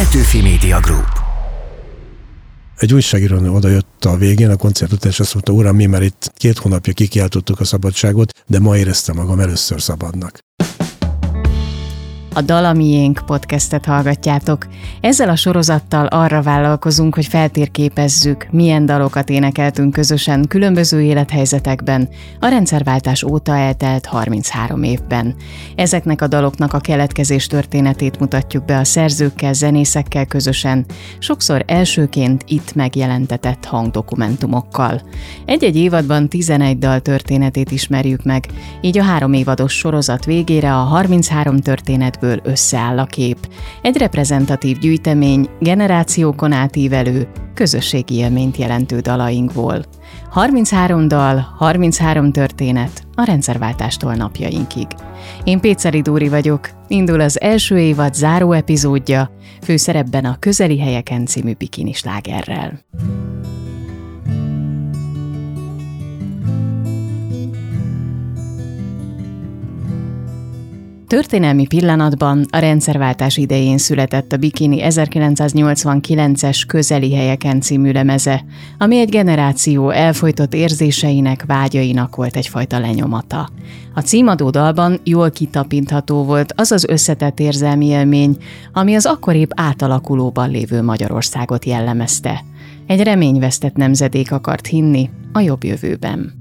Petőfi Media Group. Egy újságíró oda jött a végén, a koncert után, és azt mondta, uram, mi már itt két hónapja kikiáltottuk a szabadságot, de ma éreztem magam először szabadnak. A Dalamiénk podcastet hallgatjátok. Ezzel a sorozattal arra vállalkozunk, hogy feltérképezzük, milyen dalokat énekeltünk közösen különböző élethelyzetekben a rendszerváltás óta eltelt 33 évben. Ezeknek a daloknak a keletkezés történetét mutatjuk be a szerzőkkel, zenészekkel közösen, sokszor elsőként itt megjelentetett hangdokumentumokkal. Egy-egy évadban 11 dal történetét ismerjük meg, így a három évados sorozat végére a 33 történet elemekből összeáll a kép. Egy reprezentatív gyűjtemény, generációkon átívelő, közösségi élményt jelentő dalainkból. 33 dal, 33 történet a rendszerváltástól napjainkig. Én Péceri Dúri vagyok, indul az első évad záró epizódja, főszerepben a Közeli helyeken című bikinislágerrel. Történelmi pillanatban a rendszerváltás idején született a Bikini 1989-es Közeli helyeken című lemeze, ami egy generáció elfolytott érzéseinek, vágyainak volt egyfajta lenyomata. A címadó dalban jól kitapintható volt az az összetett érzelmi élmény, ami az akkoribb átalakulóban lévő Magyarországot jellemezte. Egy reményvesztett nemzedék akart hinni a jobb jövőben.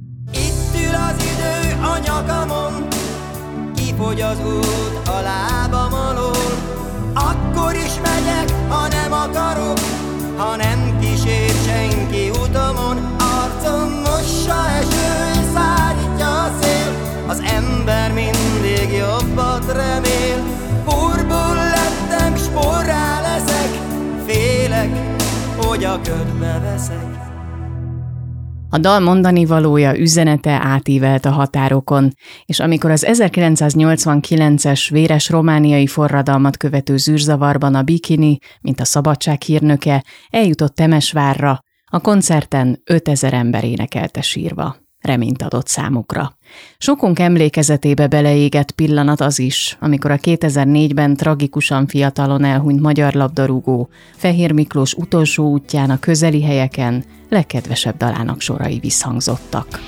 Hogy az út a lábam alól. Akkor is megyek, ha nem akarok Ha nem kísér senki utamon. Arcom mossa eső szárítja a szél Az ember mindig jobbat remél. Burból lettem, sporrá leszek Félek, hogy a ködbe veszek a dal mondani valója üzenete átívelt a határokon, és amikor az 1989-es véres romániai forradalmat követő zűrzavarban a bikini, mint a szabadság hírnöke, eljutott Temesvárra, a koncerten 5000 ember énekelte sírva reményt adott számukra. Sokunk emlékezetébe beleégett pillanat az is, amikor a 2004-ben tragikusan fiatalon elhunyt magyar labdarúgó Fehér Miklós utolsó útján a közeli helyeken legkedvesebb dalának sorai visszhangzottak.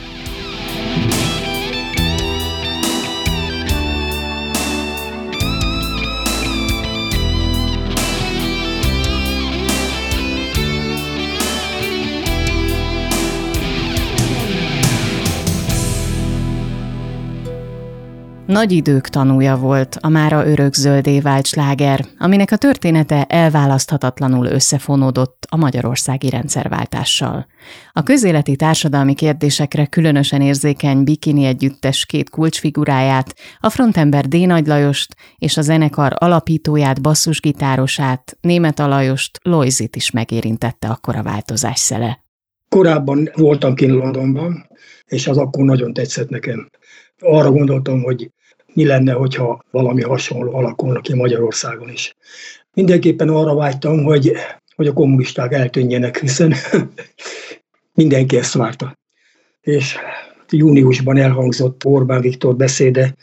Nagy idők tanúja volt a mára örökzöldé vált sláger, aminek a története elválaszthatatlanul összefonódott a magyarországi rendszerváltással. A közéleti társadalmi kérdésekre különösen érzékeny Bikini együttes két kulcsfiguráját, a frontember D. Nagy Lajost és a zenekar alapítóját, basszusgitárosát, német Alajost, Loizit is megérintette akkor a változás szele. Korábban voltam kint Londonban, és az akkor nagyon tetszett nekem arra gondoltam, hogy mi lenne, hogyha valami hasonló alakulna ki Magyarországon is. Mindenképpen arra vágytam, hogy, hogy a kommunisták eltűnjenek, hiszen mindenki ezt várta. És júniusban elhangzott Orbán Viktor beszéde,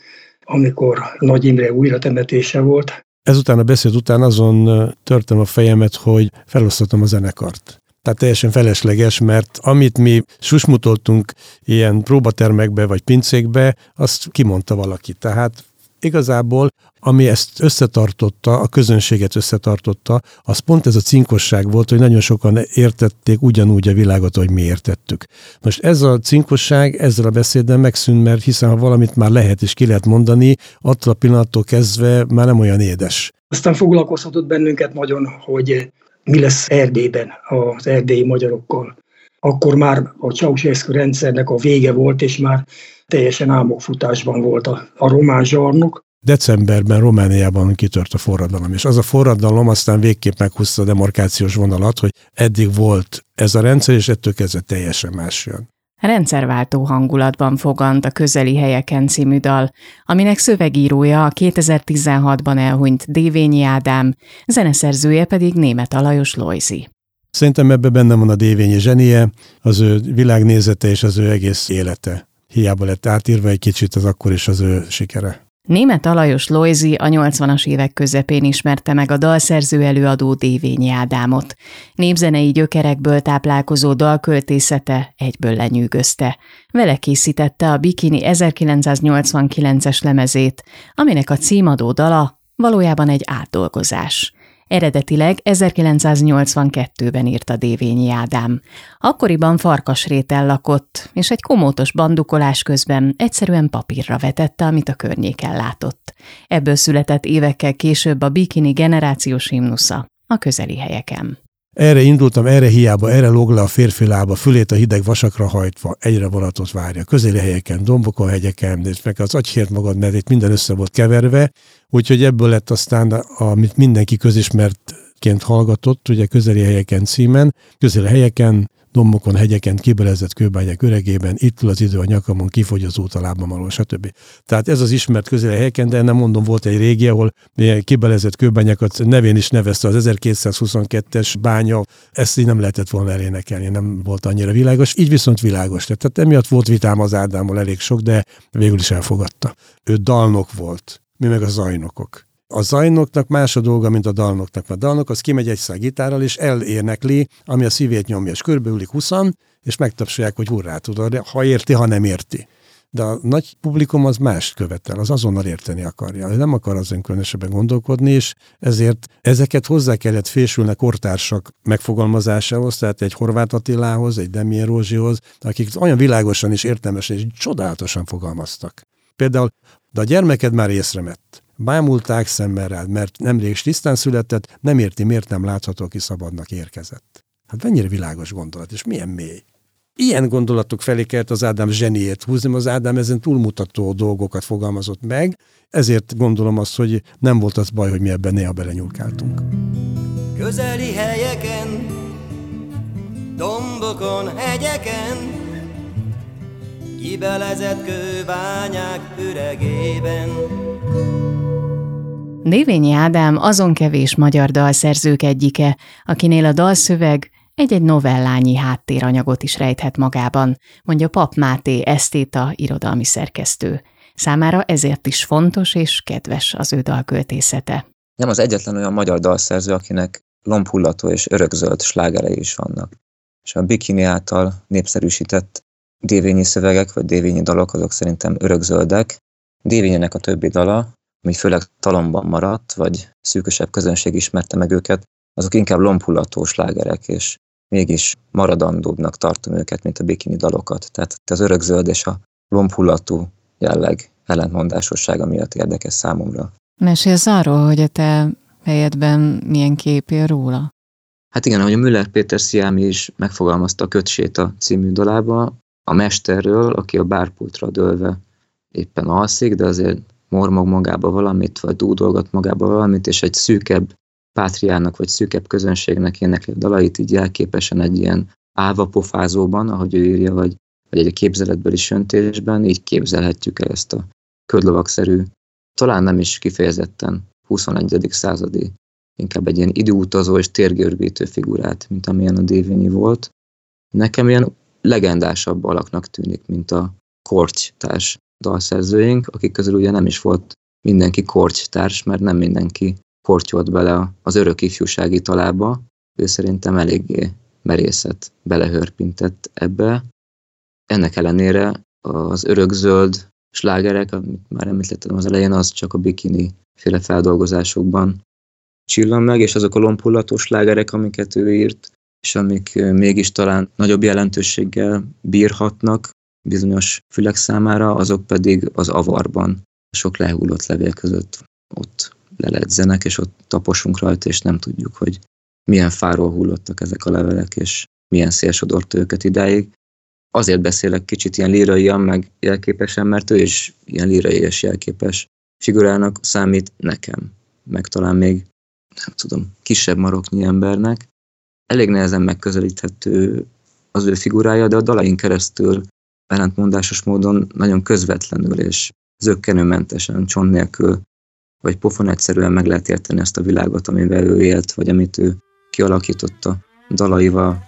amikor Nagy Imre újratemetése volt. Ezután a beszéd után azon törtem a fejemet, hogy felosztottam a zenekart tehát teljesen felesleges, mert amit mi susmutoltunk ilyen próbatermekbe vagy pincékbe, azt kimondta valaki. Tehát igazából, ami ezt összetartotta, a közönséget összetartotta, az pont ez a cinkosság volt, hogy nagyon sokan értették ugyanúgy a világot, hogy mi értettük. Most ez a cinkosság ezzel a beszéden megszűnt, mert hiszen ha valamit már lehet és ki lehet mondani, attól a pillanattól kezdve már nem olyan édes. Aztán foglalkoztatott bennünket nagyon, hogy mi lesz Erdélyben az erdélyi magyarokkal. Akkor már a Ceausescu rendszernek a vége volt, és már teljesen álmokfutásban volt a, a román zsarnok. Decemberben Romániában kitört a forradalom, és az a forradalom aztán végképp meghúzta a demarkációs vonalat, hogy eddig volt ez a rendszer, és ettől kezdve teljesen más jön. Rendszerváltó hangulatban fogant a Közeli helyeken című dal, aminek szövegírója a 2016-ban elhunyt Dévényi Ádám, zeneszerzője pedig német Alajos Lojzi. Szerintem ebben benne van a Dévényi zsenie, az ő világnézete és az ő egész élete. Hiába lett átírva egy kicsit, az akkor is az ő sikere. Német Alajos Loizi a 80-as évek közepén ismerte meg a dalszerző előadó Dévényi Ádámot. Népzenei gyökerekből táplálkozó dalköltészete egyből lenyűgözte. Vele készítette a Bikini 1989-es lemezét, aminek a címadó dala valójában egy átdolgozás. Eredetileg 1982-ben írta Dévényi Ádám. Akkoriban farkasrétel lakott, és egy komótos bandukolás közben egyszerűen papírra vetette, amit a környéken látott. Ebből született évekkel később a bikini generációs himnusza a közeli helyeken. Erre indultam, erre hiába, erre lóg le a férfi lába, fülét a hideg vasakra hajtva, egyre vonatot várja. Közeli helyeken, dombokon, hegyeken, és meg az agyhért magad nevét minden össze volt keverve, úgyhogy ebből lett aztán, amit mindenki közismertként hallgatott, ugye közeli helyeken címen, közeli helyeken, dombokon, hegyeken, kibelezett kőbányák öregében, itt az idő a nyakamon, kifogy az út a lábam alól, stb. Tehát ez az ismert közeli helyeken, de nem mondom, volt egy régi, ahol kibelezett kőbányákat nevén is nevezte az 1222-es bánya, ezt így nem lehetett volna elénekelni, nem volt annyira világos, így viszont világos lett. Tehát emiatt volt vitám az Ádámmal elég sok, de végül is elfogadta. Ő dalnok volt, mi meg a zajnokok. A zajnoknak más a dolga, mint a dalnoknak. A dalnok az kimegy egyszer gitárral, és elénekli, ami a szívét nyomja, és körbeülik huszan, és megtapsolják, hogy hurrá tudod, ha érti, ha nem érti. De a nagy publikum az más követel, az azonnal érteni akarja. Nem akar az különösebben gondolkodni, és ezért ezeket hozzá kellett fésülnek kortársak megfogalmazásához, tehát egy Horváth Attilához, egy Demien Rózsihoz, akik olyan világosan és értelmesen és csodálatosan fogalmaztak. Például, de a gyermeked már észremett Bámulták rád, mert nemrég tisztán született, nem érti, miért nem látható, ki szabadnak érkezett. Hát mennyire világos gondolat, és milyen mély. Ilyen gondolatok felé kellett az Ádám zseniét húzni, az Ádám ezen túlmutató dolgokat fogalmazott meg, ezért gondolom azt, hogy nem volt az baj, hogy mi ebben néha belenyúlkáltunk. Közeli helyeken, dombokon, hegyeken, kibelezett kőbányák üregében, Dévényi Ádám azon kevés magyar dalszerzők egyike, akinél a dalszöveg egy-egy novellányi háttéranyagot is rejthet magában, mondja Pap Máté, esztéta, irodalmi szerkesztő. Számára ezért is fontos és kedves az ő dalköltészete. Nem az egyetlen olyan magyar dalszerző, akinek lombhullató és örökzöld slágerei is vannak. És a Bikini által népszerűsített dévényi szövegek, vagy dévényi dalok, azok szerintem örökzöldek. Dévényének a többi dala, ami főleg talomban maradt, vagy szűkösebb közönség ismerte meg őket, azok inkább lombhullató slágerek, és mégis maradandóbbnak tartom őket, mint a bikini dalokat. Tehát az örökzöld és a lombhullató jelleg ellentmondásossága miatt érdekes számomra. Mesélsz arról, hogy a te helyedben milyen kép él róla? Hát igen, ahogy a Müller Péter Sziámi is megfogalmazta a Kötséta című dalába, a mesterről, aki a bárpultra dőlve éppen alszik, de azért mormog magába valamit, vagy dúdolgat magába valamit, és egy szűkebb pátriának, vagy szűkebb közönségnek énekli a dalait, így jelképesen egy ilyen álva pofázóban, ahogy ő írja, vagy, vagy egy képzeletbeli söntésben, így képzelhetjük el ezt a ködlovakszerű, talán nem is kifejezetten 21. századi, inkább egy ilyen időutazó és térgörgítő figurát, mint amilyen a Dévényi volt. Nekem ilyen legendásabb alaknak tűnik, mint a kortytárs dalszerzőink, akik közül ugye nem is volt mindenki kortytárs, mert nem mindenki kortyolt bele az örök ifjúsági talába. Ő szerintem eléggé merészet belehörpintett ebbe. Ennek ellenére az örökzöld slágerek, amit már említettem az elején, az csak a bikini féle feldolgozásokban csillan meg, és azok a lompullatós slágerek, amiket ő írt, és amik mégis talán nagyobb jelentőséggel bírhatnak, bizonyos fülek számára, azok pedig az avarban, sok lehullott levél között ott leledzenek, és ott taposunk rajta, és nem tudjuk, hogy milyen fáról hullottak ezek a levelek, és milyen szél sodort őket idáig. Azért beszélek kicsit ilyen líraian, meg jelképesen, mert ő is ilyen lírai és jelképes figurának számít nekem, meg talán még, nem tudom, kisebb maroknyi embernek. Elég nehezen megközelíthető az ő figurája, de a dalain keresztül ellentmondásos módon nagyon közvetlenül és zöggenőmentesen, csont nélkül, vagy pofon egyszerűen meg lehet érteni ezt a világot, amivel ő élt, vagy amit ő kialakította dalaival.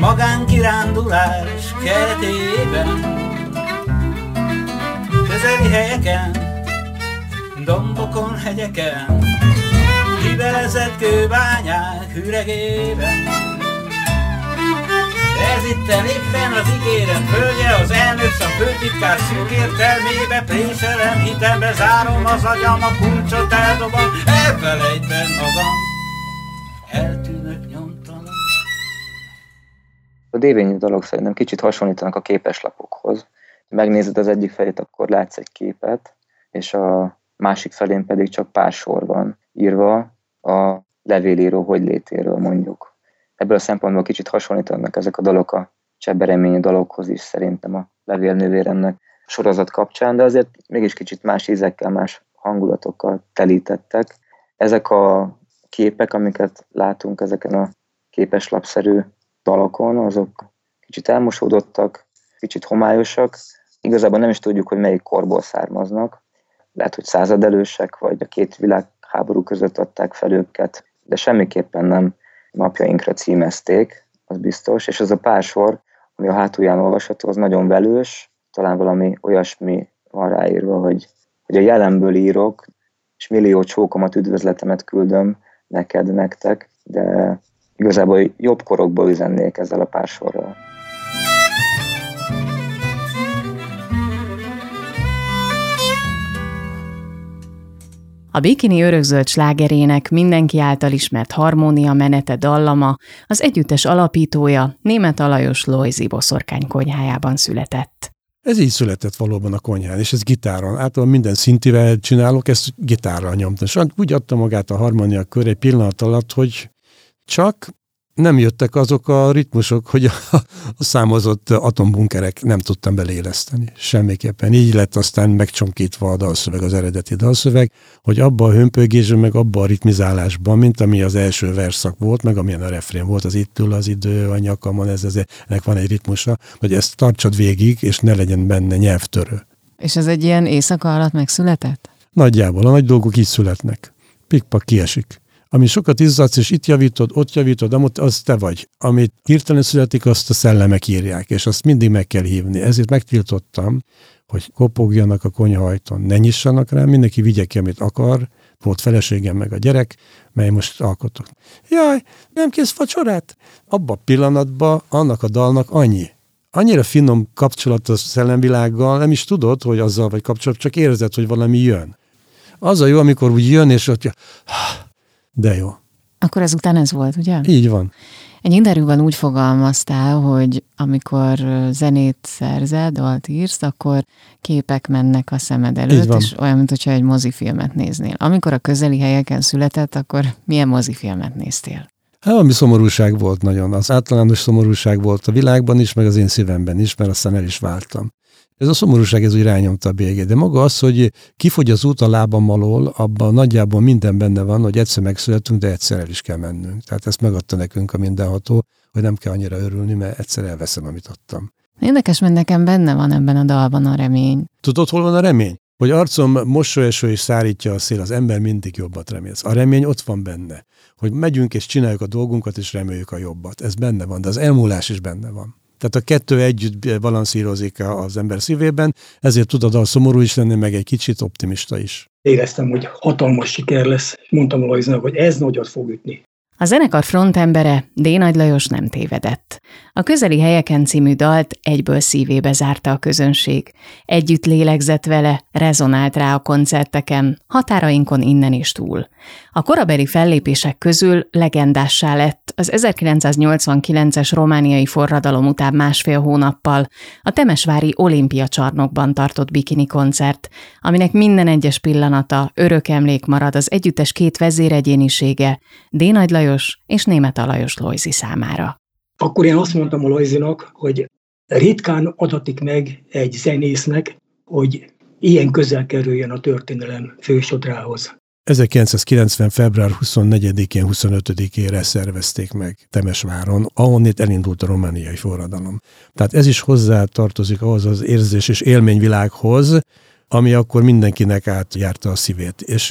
magánkirándulás keretében Közeli helyeken, dombokon, hegyeken Hibelezett kőbányák hüregében ez itt éppen az ígéret földje, az elnök a főtitkár szűk értelmébe, préselem, hitembe zárom az agyam, a kulcsot eldobom, elfelejtem magam. A dévényi dolog szerintem kicsit hasonlítanak a képeslapokhoz. Megnézed az egyik felét, akkor látsz egy képet, és a másik felén pedig csak pár sor van írva a levélíró hogy létéről mondjuk ebből a szempontból kicsit hasonlítanak ezek a dolgok a csebereményi dologhoz is szerintem a levélnővéremnek sorozat kapcsán, de azért mégis kicsit más ízekkel, más hangulatokkal telítettek. Ezek a képek, amiket látunk ezeken a képeslapszerű dalokon, azok kicsit elmosódottak, kicsit homályosak. Igazából nem is tudjuk, hogy melyik korból származnak. Lehet, hogy századelősek, vagy a két világháború között adták fel őket, de semmiképpen nem napjainkra címezték, az biztos, és ez a pár sor, ami a hátulján olvasható, az nagyon velős, talán valami olyasmi van ráírva, hogy, hogy a jelenből írok, és millió csókomat, üdvözletemet küldöm neked, nektek, de igazából jobb korokból üzennék ezzel a pár sorral. A bikini örökzöld slágerének mindenki által ismert harmónia menete dallama az együttes alapítója német Alajos Lojzi boszorkány konyhájában született. Ez így született valóban a konyhán, és ez gitáron. Általában minden szintivel csinálok, ezt gitárral nyomtam. És úgy adta magát a harmónia kör egy pillanat alatt, hogy csak nem jöttek azok a ritmusok, hogy a, a számozott atombunkerek nem tudtam beléleszteni. Semmiképpen. Így lett aztán megcsonkítva a dalszöveg, az eredeti dalszöveg, hogy abba a hömpögésben, meg abba a ritmizálásban, mint ami az első verszak volt, meg amilyen a refrén volt, az itt ül az idő, a nyakamon, ez, ez, ennek van egy ritmusa, hogy ezt tartsad végig, és ne legyen benne nyelvtörő. És ez egy ilyen éjszaka alatt megszületett? Nagyjából. A nagy dolgok így születnek. Pikpak kiesik ami sokat izzadsz, és itt javítod, ott javítod, amott, az te vagy. Amit hirtelen születik, azt a szellemek írják, és azt mindig meg kell hívni. Ezért megtiltottam, hogy kopogjanak a konyhajton, ne nyissanak rá, mindenki vigye ki, amit akar, volt feleségem meg a gyerek, mely most alkotok. Jaj, nem kész vacsorát? Abba a pillanatban annak a dalnak annyi. Annyira finom kapcsolat a szellemvilággal, nem is tudod, hogy azzal vagy kapcsolat, csak érzed, hogy valami jön. Az a jó, amikor úgy jön, és ott de jó. Akkor ezután ez volt, ugye? Így van. Egy interjúban úgy fogalmaztál, hogy amikor zenét szerzed, dalt írsz, akkor képek mennek a szemed előtt, és olyan, mintha egy mozifilmet néznél. Amikor a közeli helyeken született, akkor milyen mozifilmet néztél? Hát valami szomorúság volt nagyon. Az általános szomorúság volt a világban is, meg az én szívemben is, mert aztán el is váltam. Ez a szomorúság, ez úgy rányomta a bélyegét. De maga az, hogy kifogy az út a lábam alól, abban nagyjából minden benne van, hogy egyszer megszületünk, de egyszer el is kell mennünk. Tehát ezt megadta nekünk a mindenható, hogy nem kell annyira örülni, mert egyszer elveszem, amit adtam. Érdekes, mert nekem benne van ebben a dalban a remény. Tudod, hol van a remény? Hogy arcom mosolyeső és szárítja a szél, az ember mindig jobbat remélsz. A remény ott van benne. Hogy megyünk és csináljuk a dolgunkat, és reméljük a jobbat. Ez benne van, de az elmúlás is benne van. Tehát a kettő együtt balanszírozik az ember szívében, ezért tud a dal szomorú is lenni, meg egy kicsit optimista is. Éreztem, hogy hatalmas siker lesz. Mondtam a Lajznak, hogy ez nagyot fog ütni. A zenekar frontembere, D. Nagy Lajos nem tévedett. A közeli helyeken című dalt egyből szívébe zárta a közönség. Együtt lélegzett vele, rezonált rá a koncerteken, határainkon innen és túl. A korabeli fellépések közül legendássá lett az 1989-es romániai forradalom után másfél hónappal a Temesvári Olimpia csarnokban tartott bikini koncert, aminek minden egyes pillanata örök emlék marad az együttes két vezéregyénisége, D. Nagy Lajos és Német Alajos Lojzi számára. Akkor én azt mondtam a Lojzinak, hogy ritkán adatik meg egy zenésznek, hogy ilyen közel kerüljön a történelem fősodrához. 1990. február 24-én, 25-ére szervezték meg Temesváron, ahonnét elindult a romániai forradalom. Tehát ez is hozzá tartozik ahhoz az érzés és élményvilághoz, ami akkor mindenkinek átjárta a szívét. És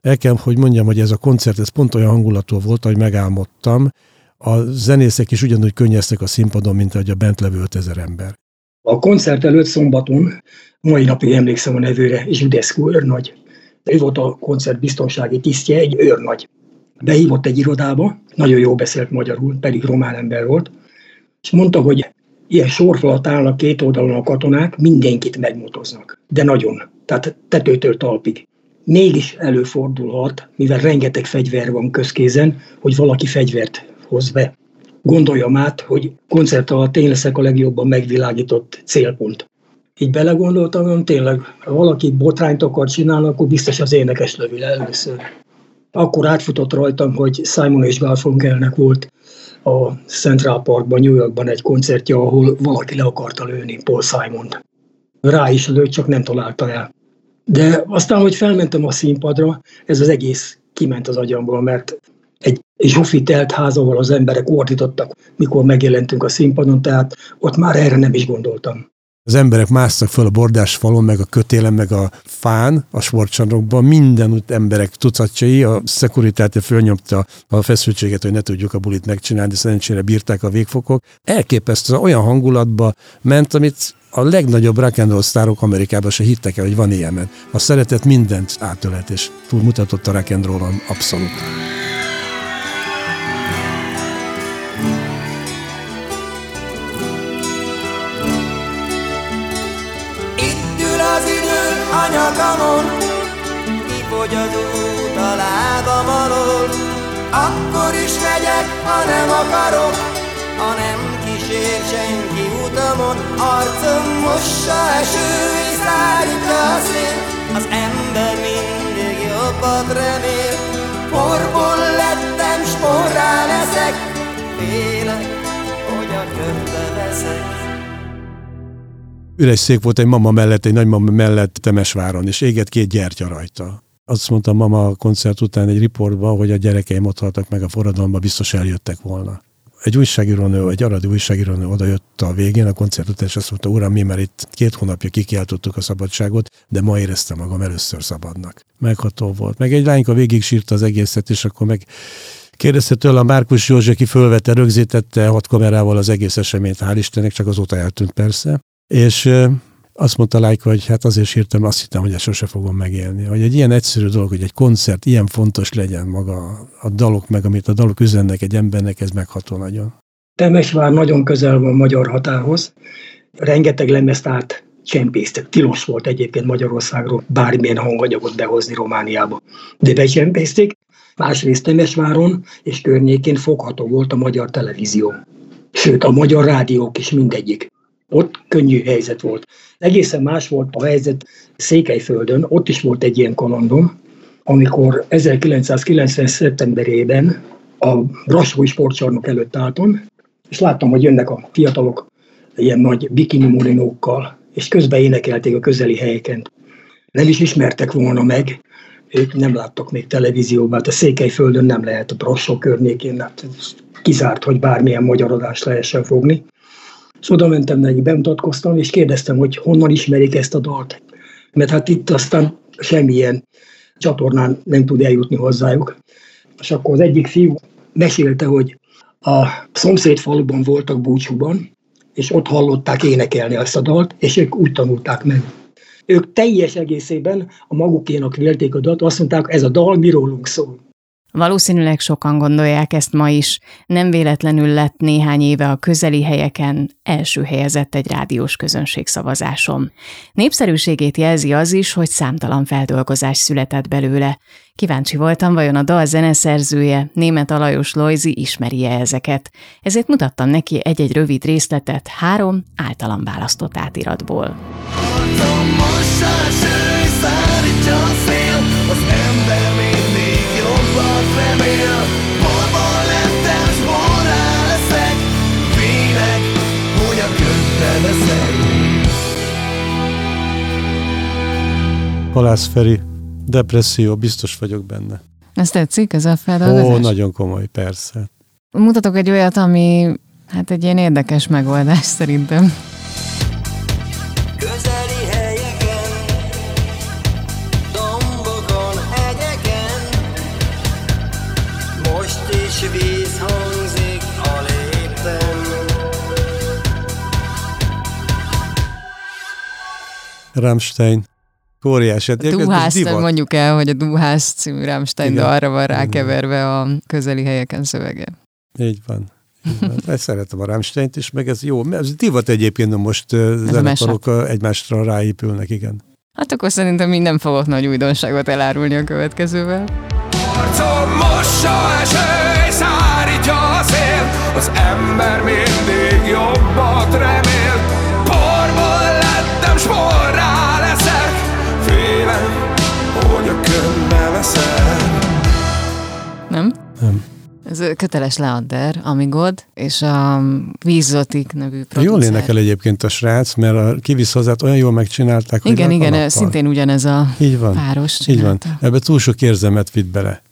el kell, hogy mondjam, hogy ez a koncert, ez pont olyan hangulatú volt, ahogy megálmodtam, a zenészek is ugyanúgy könnyeztek a színpadon, mint ahogy a bent levő 5000 ember. A koncert előtt szombaton, mai napig emlékszem a nevőre, Zsudeszkó őrnagy. Ő volt a koncert biztonsági tisztje, egy őrnagy. Behívott egy irodába, nagyon jó beszélt magyarul, pedig román ember volt, és mondta, hogy ilyen sorfalat állnak két oldalon a katonák, mindenkit megmutoznak. De nagyon. Tehát tetőtől talpig. Mégis előfordulhat, mivel rengeteg fegyver van közkézen, hogy valaki fegyvert hoz be. Gondoljam át, hogy koncert alatt én leszek a legjobban megvilágított célpont. Így belegondoltam, tényleg, ha valaki botrányt akar csinálni, akkor biztos az énekes lövi először. Akkor átfutott rajtam, hogy Simon és Garfunkelnek volt a Central Parkban, New Yorkban egy koncertje, ahol valaki le akarta lőni Paul simon -t. Rá is lőtt, csak nem találta el. De aztán, hogy felmentem a színpadra, ez az egész kiment az agyamból, mert egy zsufi telt ház, ahol az emberek ordítottak, mikor megjelentünk a színpadon, tehát ott már erre nem is gondoltam. Az emberek másztak föl a bordás falon, meg a kötélen, meg a fán, a sportcsarnokban, minden emberek tucatjai, a szekuritáte fölnyomta a feszültséget, hogy ne tudjuk a bulit megcsinálni, de szerencsére bírták a végfokok. Elképesztő, olyan hangulatba ment, amit a legnagyobb rock and roll sztárok Amerikában se hittek el, hogy van ilyen. A szeretet mindent átölet, és túlmutatott a rock and roll abszolút. Nyakamon, kifogy az út a lábam alól, akkor is megyek, ha nem akarok, ha nem kísér senki utamon, arcom mossa eső, és szárítja a szél, az ember mindig jobbat remél, Üres szék volt egy mama mellett, egy nagymama mellett Temesváron, és éget két gyertya rajta. Azt mondta mama a koncert után egy riportban, hogy a gyerekeim ott haltak meg a forradalomba, biztos eljöttek volna. Egy újságírónő, egy aradi újságírónő oda jött a végén, a koncert után, és azt mondta, uram, mi már itt két hónapja kikiáltottuk a szabadságot, de ma éreztem magam először szabadnak. Megható volt. Meg egy lányka végig sírta az egészet, és akkor meg Kérdezte tőle a Márkus József, aki fölvette, rögzítette hat kamerával az egész eseményt, hál' Istennek, csak azóta eltűnt persze. És azt mondta Lájka, hogy hát azért sírtam, azt hittem, hogy ezt sose fogom megélni. Hogy egy ilyen egyszerű dolog, hogy egy koncert ilyen fontos legyen maga a dalok, meg amit a dalok üzennek egy embernek, ez megható nagyon. Temesvár nagyon közel van magyar határhoz. Rengeteg lemezt át csempésztek. Tilos volt egyébként Magyarországról bármilyen hanganyagot behozni Romániába. De becsempészték. Másrészt Temesváron és környékén fogható volt a magyar televízió. Sőt, a magyar rádiók is mindegyik. Ott könnyű helyzet volt. Egészen más volt a helyzet Székelyföldön, ott is volt egy ilyen kalandom, amikor 1990. szeptemberében a Brassói sportcsarnok előtt álltam, és láttam, hogy jönnek a fiatalok ilyen nagy bikini molinókkal, és közben énekelték a közeli helyeken. Nem is ismertek volna meg, ők nem láttak még televízióban, hát a Székelyföldön nem lehet a Brassó környékén, hát kizárt, hogy bármilyen magyar adást lehessen fogni. És oda mentem neki, bemutatkoztam, és kérdeztem, hogy honnan ismerik ezt a dalt. Mert hát itt aztán semmilyen csatornán nem tud eljutni hozzájuk. És akkor az egyik fiú mesélte, hogy a szomszéd faluban voltak búcsúban, és ott hallották énekelni ezt a dalt, és ők úgy tanulták meg. Ők teljes egészében a magukénak vélték a dalt, azt mondták, ez a dal mi rólunk szól. Valószínűleg sokan gondolják ezt ma is. Nem véletlenül lett néhány éve a közeli helyeken első helyezett egy rádiós közönség szavazáson. Népszerűségét jelzi az is, hogy számtalan feldolgozás született belőle. Kíváncsi voltam, vajon a dal zeneszerzője, német Alajos Lojzi ismeri-e ezeket. Ezért mutattam neki egy-egy rövid részletet három általam választott átiratból. az Halász Feri, depresszió, biztos vagyok benne. Ez tetszik, ez a feladat. Ó, nagyon komoly, persze. Mutatok egy olyat, ami hát egy ilyen érdekes megoldás szerintem. Rammstein. Óriási. Hát egyébként ez Duhász, divat. mondjuk el, hogy a Duhász című Rammstein arra van rákeverve a közeli helyeken szövege. Így van. Így van. Ezt szeretem a Rammsteint is, meg ez jó. Ez divat egyébként, hogy most a zenekarok egymásra ráépülnek, igen. Hát akkor szerintem minden fogok nagy újdonságot elárulni a következővel. Arcom mossa eső, szárítja a szél Az ember mindig jobbat remél Nem? Ez köteles Leander, Amigod, és a Vízzotik nevű producer. Jól énekel egyébként a srác, mert a kivisz hozzát olyan jól megcsinálták, Igen, igen, kalappal. szintén ugyanez a Így van. páros Így van. csinálta. Ebbe túl sok érzelmet vitt bele.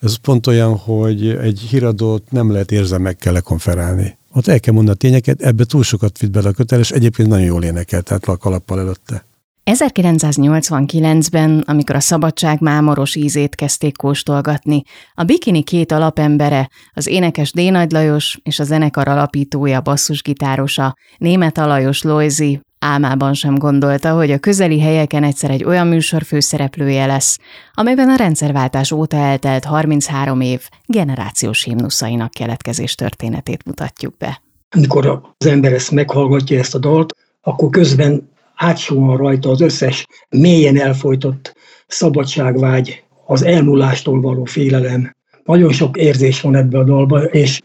Ez pont olyan, hogy egy híradót nem lehet érzelmekkel lekonferálni. Ott el kell mondani a tényeket, ebbe túl sokat vitt bele a köteles, egyébként nagyon jól énekelt, tehát a kalappal előtte. 1989-ben, amikor a szabadság mámoros ízét kezdték kóstolgatni, a Bikini két alapembere, az énekes D. Nagy Lajos és a zenekar alapítója, basszusgitárosa, német Alajos Lojzi álmában sem gondolta, hogy a közeli helyeken egyszer egy olyan műsor főszereplője lesz, amelyben a rendszerváltás óta eltelt 33 év generációs himnuszainak keletkezés történetét mutatjuk be. Amikor az ember ezt meghallgatja, ezt a dalt, akkor közben átsúan rajta az összes mélyen elfolytott szabadságvágy, az elmúlástól való félelem. Nagyon sok érzés van ebbe a dalba, és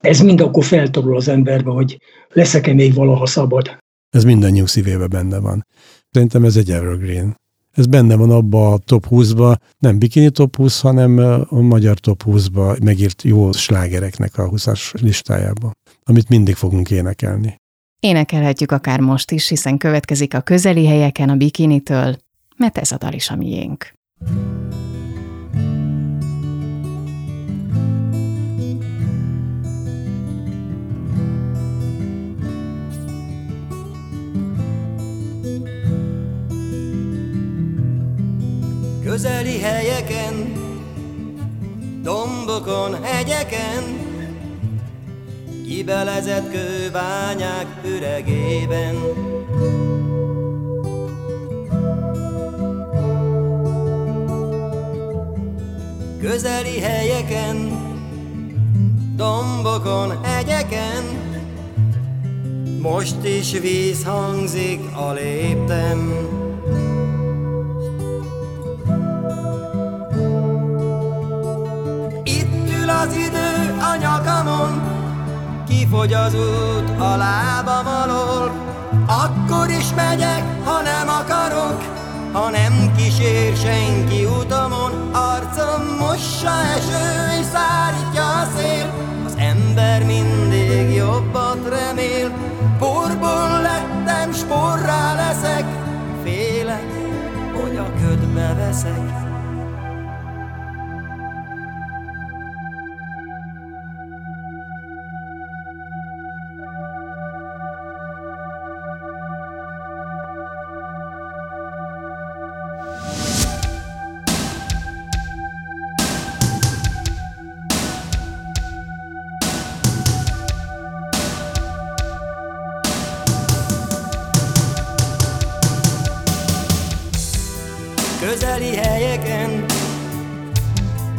ez mind akkor feltorul az emberbe, hogy leszek-e még valaha szabad. Ez mindannyiunk szívébe benne van. Szerintem ez egy evergreen. Ez benne van abba a top 20-ba, nem bikini top 20, hanem a magyar top 20-ba megírt jó slágereknek a 20-as listájába, amit mindig fogunk énekelni. Énekelhetjük akár most is, hiszen következik a közeli helyeken a bikinitől, mert ez a dal is a miénk. Közeli helyeken, dombokon, hegyeken, kibelezett kőbányák üregében. Közeli helyeken, dombokon, hegyeken, most is víz hangzik a léptem. Itt ül az idő a nyakamon, kifogy az út a lábam alól. Akkor is megyek, ha nem akarok, ha nem kísér senki utamon. Arcom mossa eső és szárítja a szél, az ember mindig jobbat remél. Porból lettem, sporrá leszek, félek, hogy a ködbe veszek.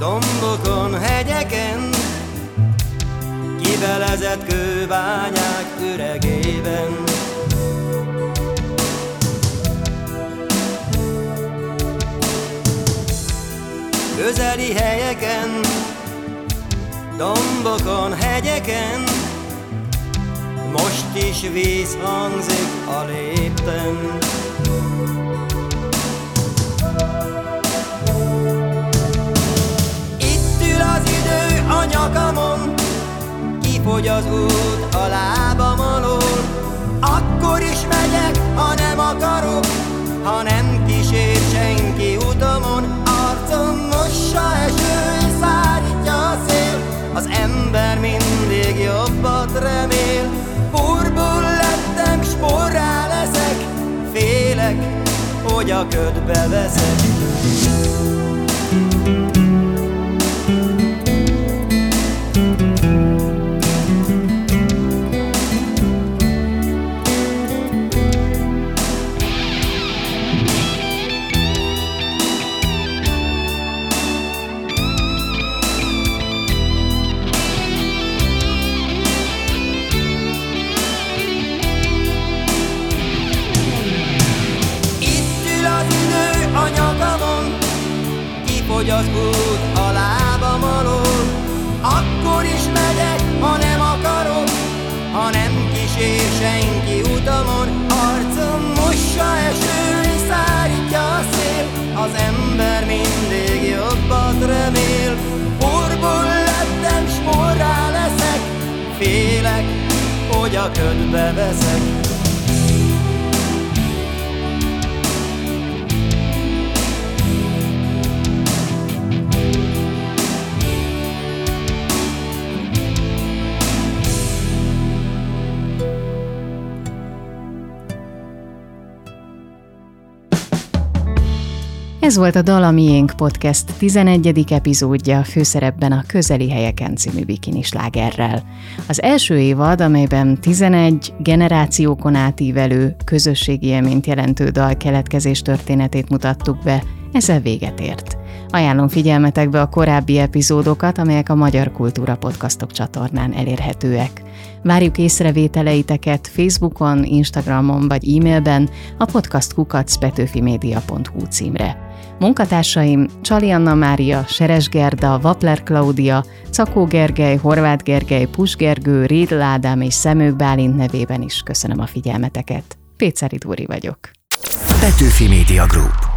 Dombokon, hegyeken, kibelezett kőbányák üregében. Közeli helyeken, dombokon, hegyeken, most is víz hangzik a lépten. Nyakamon, kifogy az út a lábam alól. Akkor is megyek, ha nem akarok, ha nem kísér senki utamon. Arcom mossa eső szárítja a szél, az ember mindig jobbat remél. Porból lettem, sporrá leszek, félek, hogy a ködbe veszek. Hogy az út a lábam alól. Akkor is megyek, ha nem akarok, ha nem kísér senki utamon. Arcom mossa eső és szárítja a szél, az ember mindig jobbat remél. Porból lettem, s leszek, félek, hogy a ködbe veszek. Ez volt a Dala Miénk Podcast 11. epizódja, főszerepben a Közeli Helyeken című bikinislágerrel. Az első évad, amelyben 11 generációkon átívelő közösségi élményt jelentő dal keletkezés történetét mutattuk be, ezzel véget ért. Ajánlom figyelmetekbe a korábbi epizódokat, amelyek a Magyar Kultúra Podcastok csatornán elérhetőek. Várjuk észrevételeiteket Facebookon, Instagramon vagy e-mailben a podcastkukacpetőfimedia.hu címre. Munkatársaim Csali Anna Mária, Seres Gerda, Vapler Klaudia, Cakó Gergely, Horváth Gergely, Pus Gergő, Rédl Ádám és Szemők Bálint nevében is köszönöm a figyelmeteket. Péceri Dúri vagyok. Petőfi Media Group